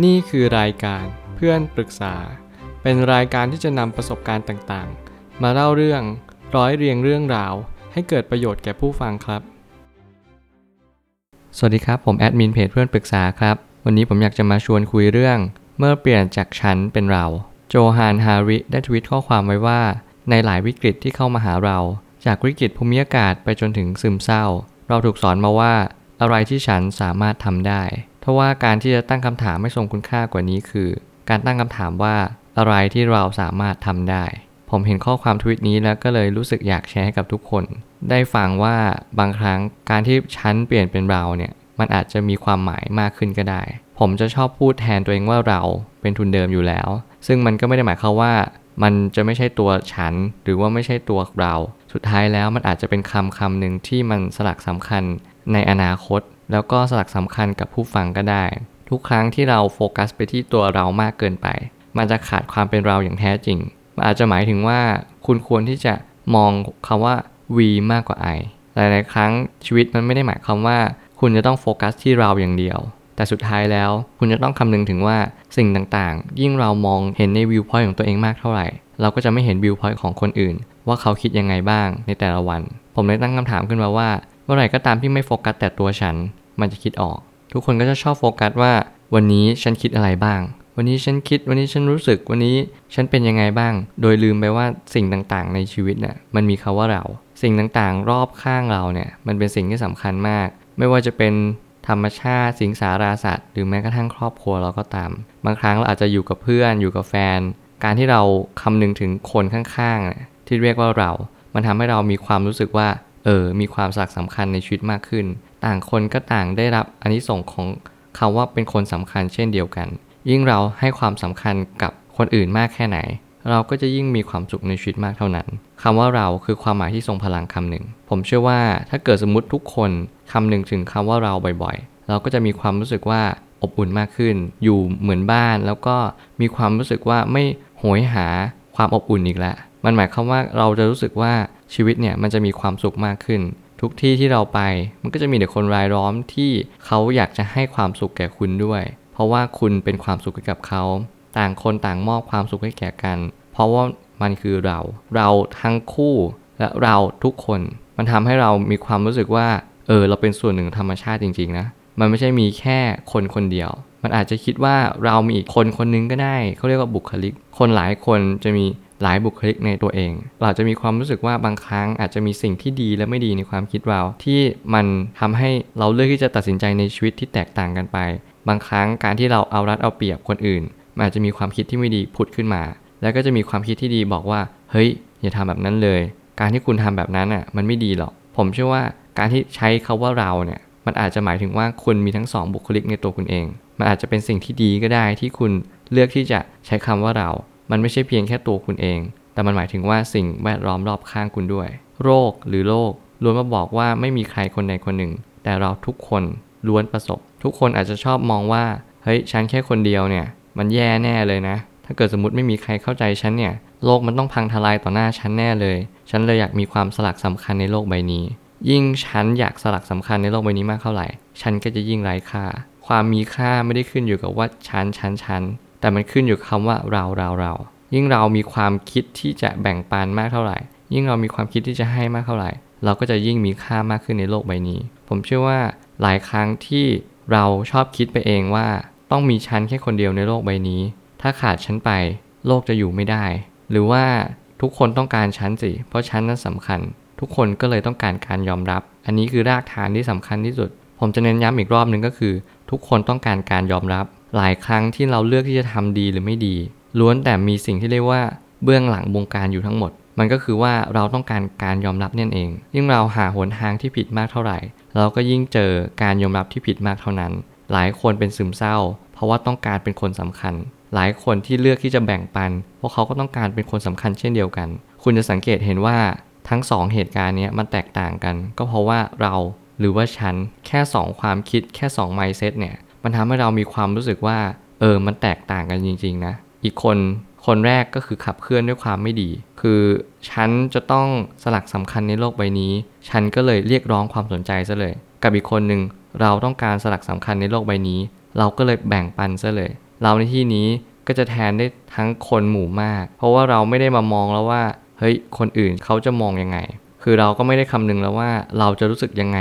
นี่คือรายการเพื่อนปรึกษา เป็นรายการที่จะนำประสบการณ์ต่างๆ มาเล่าเรื่องร้อยเรียงเรื่องราว ให้เกิดประโยชน์แก่ผู้ฟังครับ สวัสดีครับ ผมแอดมินเพจเพื่อนปรึกษาครับ วันนี้ผมอยากจะมาชวนคุยเรื่อง เมื่อเปลี่ยนจากฉันเป็นเรา โจฮานฮาริได้ทวิตข้อความไว้ว่า ในหลายวิกฤตที่เข้ามาหาเรา จากวิกฤตภูมิอากาศไปจนถึงซึมเศร้า เราถูกสอนมาว่า อะไรที่ฉันสามารถทำได้ ทว่าการที่จะตั้งคำถามไม่ทรงคุณค่ากว่านี้คือ การตั้งคำถามว่าอะไรที่เราสามารถทำได้ ผมเห็นข้อความทวิตนี้แล้วก็เลยรู้สึกอยากแชร์ให้กับทุกคน ได้ฟังว่าบางครั้งการที่ฉันเปลี่ยนเป็นเราเนี่ยมันอาจจะมีความหมายมากขึ้นก็ได้ ผมจะชอบพูดแทนตัวเองว่าเราเป็นทุนเดิมอยู่แล้ว ซึ่งมันก็ไม่ได้หมายความว่า มันจะไม่ใช่ตัวฉัน หรือว่าไม่ใช่ตัวเรา สุดท้ายแล้วมันอาจจะเป็นคำคำหนึ่งที่มันสลักสำคัญในอนาคต แล้วก็สลักสำคัญกับผู้ฟังก็ได้ ทุกครั้งที่เราโฟกัสไปที่ตัวเรามากเกินไป มันจะขาดความเป็นเราอย่างแท้จริง มันอาจจะหมายถึงว่าคุณควรที่จะมองคำว่า we มากกว่า I หลายๆ ครั้งชีวิตมันไม่ได้หมายความว่า คุณจะต้องโฟกัสที่เราอย่างเดียว แต่สุดท้ายแล้วคุณจะต้องคำนึงถึงว่าสิ่งต่างๆ ยิ่งเรามองเห็นในวิวพอยต์ของตัวเองมากเท่าไหร่ เราก็จะไม่เห็น viewpoint ของคนอื่น ว่าเขาคิดยังไงบ้างในแต่ละวัน ผมเลยตั้งคำถามขึ้นมาว่า เมื่อไหร่ก็ตามที่ไม่โฟกัสแต่ตัวฉัน มันจะคิดออก ทุกคนก็จะชอบโฟกัสว่า วันนี้ฉันคิดอะไรบ้าง วันนี้ฉันคิดวันนี้ฉันรู้สึกวันนี้ฉันเป็นยังไงบ้าง โดยลืมไปว่าสิ่งต่างๆ ในชีวิตเนี่ยมันมีคำว่าเรา สิ่งต่างๆ รอบข้างเราเนี่ยมันเป็นสิ่งที่สำคัญมาก ไม่ว่าจะเป็นธรรมชาติสิงสาราสัตว์หรือแม้กระทั่งครอบครัวเราก็ตาม บางครั้งเราอาจจะอยู่กับเพื่อนอยู่กับแฟน การที่เราคำนึงถึงคนข้างๆ ที่เรียกว่าเรา มันทำให้เรามีความรู้สึกว่า เออ มีความสักสำคัญในชีวิตมากขึ้น ต่างคนก็ต่างได้รับอันนี้ส่งของคาว่าเป็นคนสำคัญเช่นเดียวกัน ยิ่งเราให้ความสำคัญกับคนอื่นมากแค่ไหน เราก็จะยิ่งมีความสุขในชีวิตมากเท่านั้นคำว่าเราคือความหมายที่ทรงพลังคำหนึ่ง ผมเชื่อว่าถ้าเกิดสมมติทุกคนคำหนึ่งถึงคำว่าเราบ่อยๆ เราก็จะมีความรู้สึกว่าอบอุ่นมากขึ้น อยู่เหมือนบ้าน แล้วก็มีความรู้สึกว่าไม่โหยหาความอบอุ่นอีกแล้วมันหมายความว่าเราจะรู้สึกว่าชีวิตเนี่ยมันจะมีความสุขมากขึ้น ทุกที่ที่เราไป มันก็จะมีแต่คนรายล้อมที่เขาอยากจะให้ความสุขแก่คุณด้วย เพราะว่าคุณเป็นความสุขให้กับเขา ต่างคนต่างมอบความสุขให้แก่กัน เพราะว่ามันคือเรา เราทั้งคู่และเราทุกคน มันทำให้เรามีความรู้สึกว่า เออ เราเป็นส่วนหนึ่งธรรมชาติจริงๆนะ มันไม่ใช่มีแค่คนคนเดียว มันอาจจะคิดว่าเรามีอีกคนคนนึงก็ได้ เขาเรียกว่าบุคลิก คนหลายคนจะมี หลายบุคลิกในตัวเอง เราจะมีความรู้สึกว่าบางครั้งอาจจะมีสิ่งที่ดีและไม่ดีในความคิดเรา ที่มันทำให้เราเลือกที่จะตัดสินใจในชีวิตที่แตกต่างกันไป บางครั้งการที่เราเอารัดเอาเปรียบคนอื่นอาจจะมีความคิดที่ไม่ดีผุดขึ้นมา แล้วก็จะมีความคิดที่ดีบอกว่า เฮ้ย อย่าทำแบบนั้นเลย การที่คุณทำแบบนั้นอะมันไม่ดีหรอก ผมเชื่อว่าการที่ใช้คาว่าเราเนี่ยมันอาจจะหมายถึงว่าคุณมีทั้งสองบุคลิกในตัวคุณเอง มันอาจจะเป็นสิ่งที่ดีก็ได้ที่คุณเลือกที่จะใช้คำว่าเรา มันไม่ใช่เพียงแค่ตัวคุณเอง แต่มันหมายถึงว่าสิ่งแวดล้อมรอบข้างคุณด้วย โรคหรือโรคล้วนมาบอกว่าไม่มีใครคนใดคนหนึ่ง แต่เราทุกคนล้วนประสบ ทุกคนอาจจะชอบมองว่า เฮ้ย ฉันแค่คนเดียวเนี่ย มันแย่แน่เลยนะ ถ้าเกิดสมมติไม่มีใครเข้าใจฉันเนี่ย โลกมันต้องพังทลายต่อหน้าฉันแน่เลย ฉันเลยอยากมีความสลักสำคัญในโลกใบนี้ ยิ่งฉันอยากสลักสำคัญในโลกใบนี้มากเท่าไหร่ ฉันก็จะยิ่งไร้ค่า ความมีค่าไม่ได้ขึ้นอยู่กับว่าฉันฉันฉัน แต่มันขึ้นอยู่คำว่าเราเราเรายิ่งเรามีความคิดที่จะแบ่งปันมากเท่าไหร่ ยิ่งเรามีความคิดที่จะให้มากเท่าไหร่ เราก็จะยิ่งมีค่ามากขึ้นในโลกใบนี้ ผมเชื่อว่าหลายครั้งที่เราชอบคิดไปเองว่า ต้องมีฉันแค่คนเดียวในโลกใบนี้ ถ้าขาดฉันไป โลกจะอยู่ไม่ได้ หรือว่าทุกคนต้องการฉันสิ เพราะฉันนั้นสำคัญ ทุกคนก็เลยต้องการการยอมรับ อันนี้คือรากฐานที่สำคัญที่สุด ผมจะเน้นย้ำอีกรอบหนึ่งก็คือ ทุกคนต้องการการยอมรับ หลายครั้งที่เราเลือกที่จะทำดีหรือไม่ดี ล้วนแต่มีสิ่งที่เรียกว่าเบื้องหลังวงการอยู่ทั้งหมด มันก็คือว่าเราต้องการการยอมรับนั่นเอง ยิ่งเราหาหนทางที่ผิดมากเท่าไหร่ เราก็ยิ่งเจอการยอมรับที่ผิดมากเท่านั้น หลายคนเป็นซึมเศร้า เพราะว่าต้องการเป็นคนสำคัญ หลายคนที่เลือกที่จะแบ่งปัน เพราะเขาก็ต้องการเป็นคนสำคัญเช่นเดียวกัน คุณจะสังเกตเห็นว่าทั้งสองเหตุการณ์นี้มันแตกต่างกัน ก็เพราะว่าเราหรือว่าฉันแค่ 2 ความคิดแค่2 mindset เนี่ย มันทำให้เรามีความรู้สึกว่า เออ มันแตกต่างกันจริง ๆ นะ อีกคนคนแรกก็คือขับเคลื่อนด้วยความไม่ดี คือฉันจะต้องสลักสำคัญในโลกใบนี้ ฉันก็เลยเรียกร้องความสนใจซะเลย กับอีกคนหนึ่งเราต้องการสลักสำคัญในโลกใบนี้ เราก็เลยแบ่งปันซะเลย เราในที่นี้ก็จะแทนได้ทั้งคนหมู่มาก เพราะว่าเราไม่ได้มามองแล้วว่า เฮ้ย คนอื่นเขาจะมองยังไง คือเราก็ไม่ได้คำนึงแล้วว่าเราจะรู้สึกยังไง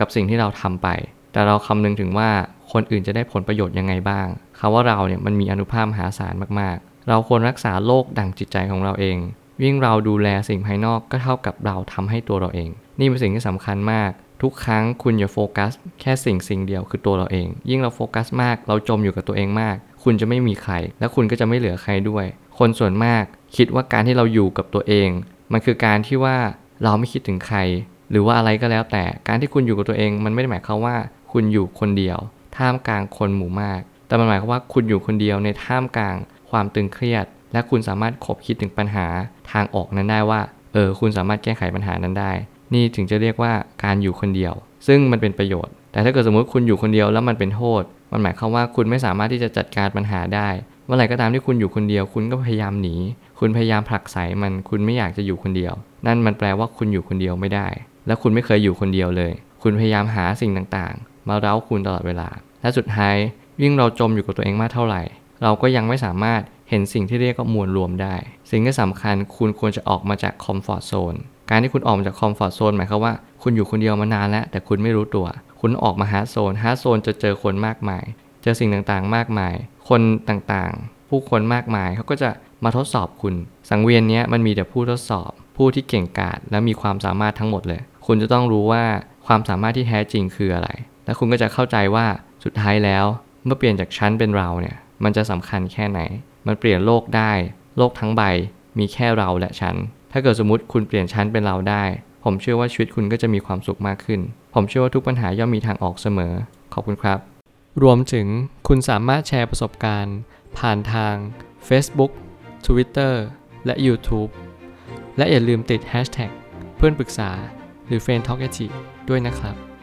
กับสิ่งที่เราทำไป แต่เราคำนึงถึงว่าคนอื่นจะได้ผลประโยชน์ยังไงบ้างคำว่าเราเนี่ยมันมีอนุภาพมหาศาลมากๆ เราควรรักษาโลกดั่งจิตใจของเราเอง ยิ่งเราดูแลสิ่งภายนอกก็เท่ากับเราทำให้ตัวเราเอง นี่เป็นสิ่งที่สำคัญมาก ทุกครั้งคุณอย่าโฟกัส แค่สิ่งสิ่งเดียวคือตัวเราเอง ยิ่งเราโฟกัสมาก เราจมอยู่กับตัวเองมาก คุณจะไม่มีใคร และคุณก็จะไม่เหลือใครด้วย คนส่วนมาก คิดว่าการที่เราอยู่กับตัวเอง มันคือการที่ว่าเราไม่คิดถึงใคร หรือว่าอะไรก็แล้วแต่ การที่คุณอยู่กับตัวเองมันไม่ได้หมายความว่า คุณอยู่คนเดียว ท่ามกลางคนหมู่มาก แต่มันหมายความว่าคุณอยู่คนเดียวในท่ามกลางความตึงเครียด และคุณสามารถคบคิดถึงปัญหาทางออกนั้นได้ว่า เออ คุณสามารถแก้ไขปัญหานั้นได้ นี่ถึงจะเรียกว่าการอยู่คนเดียว ซึ่งมันเป็นประโยชน์ แต่ถ้าเกิดสมมติคุณอยู่คนเดียวแล้วมันเป็นโทษ มันหมายความว่าคุณไม่สามารถที่จะจัดการปัญหาได้ เมื่อไหร่ก็ตามที่คุณอยู่คนเดียว คุณก็พยายามหนี คุณพยายามผลักไสมัน คุณไม่อยากจะอยู่คนเดียว นั่นมันแปลว่าคุณอยู่คนเดียวไม่ได้ และคุณไม่เคยอยู่คนเดียวเลย คุณพยายามหาสิ่งต่างๆ มาเร้าคุณตลอดเวลา และสุดท้ายยิ่งเราจมอยู่กับตัวเองมากเท่าไหร่ เราก็ยังไม่สามารถเห็นสิ่งที่เรียกว่ามวลรวมได้ สิ่งที่สำคัญคุณควรจะออกมาจาก comfort zone การที่คุณออกมาจาก comfort zone หมายความว่าคุณอยู่คนเดียวมานานแล้ว แต่คุณไม่รู้ตัว คุณออกมา hard zone hard zone จะเจอคนมากมาย เจอสิ่งต่างๆ มากมาย คนต่างๆ ผู้คนมากมายเขาก็จะมาทดสอบคุณ สังเวียนนี้มันมีแต่ผู้ทดสอบ ผู้ที่เก่งกาจและมีความสามารถทั้งหมดเลย คุณจะต้องรู้ว่าความสามารถที่แท้จริงคืออะไร และคุณก็จะเข้าใจว่าสุดท้ายแล้ว เมื่อเปลี่ยนจากฉันเป็นเราเนี่ย มันจะสำคัญแค่ไหน มันเปลี่ยนโลกได้ โลกทั้งใบ มีแค่เราและฉัน ถ้าเกิดสมมติคุณเปลี่ยนฉันเป็นเราได้ ผมเชื่อว่าชีวิตคุณก็จะมีความสุขมากขึ้น ผมเชื่อว่าทุกปัญหาย่อมมีทางออกเสมอ ขอบคุณครับ รวมถึงคุณสามารถแชร์ประสบการณ์ ผ่านทาง Facebook Twitter และ YouTube และอย่าลืมติด Hashtag เพื่อนปรึกษา หรือ f r ร e n d t a l k a ด้วยนะครับ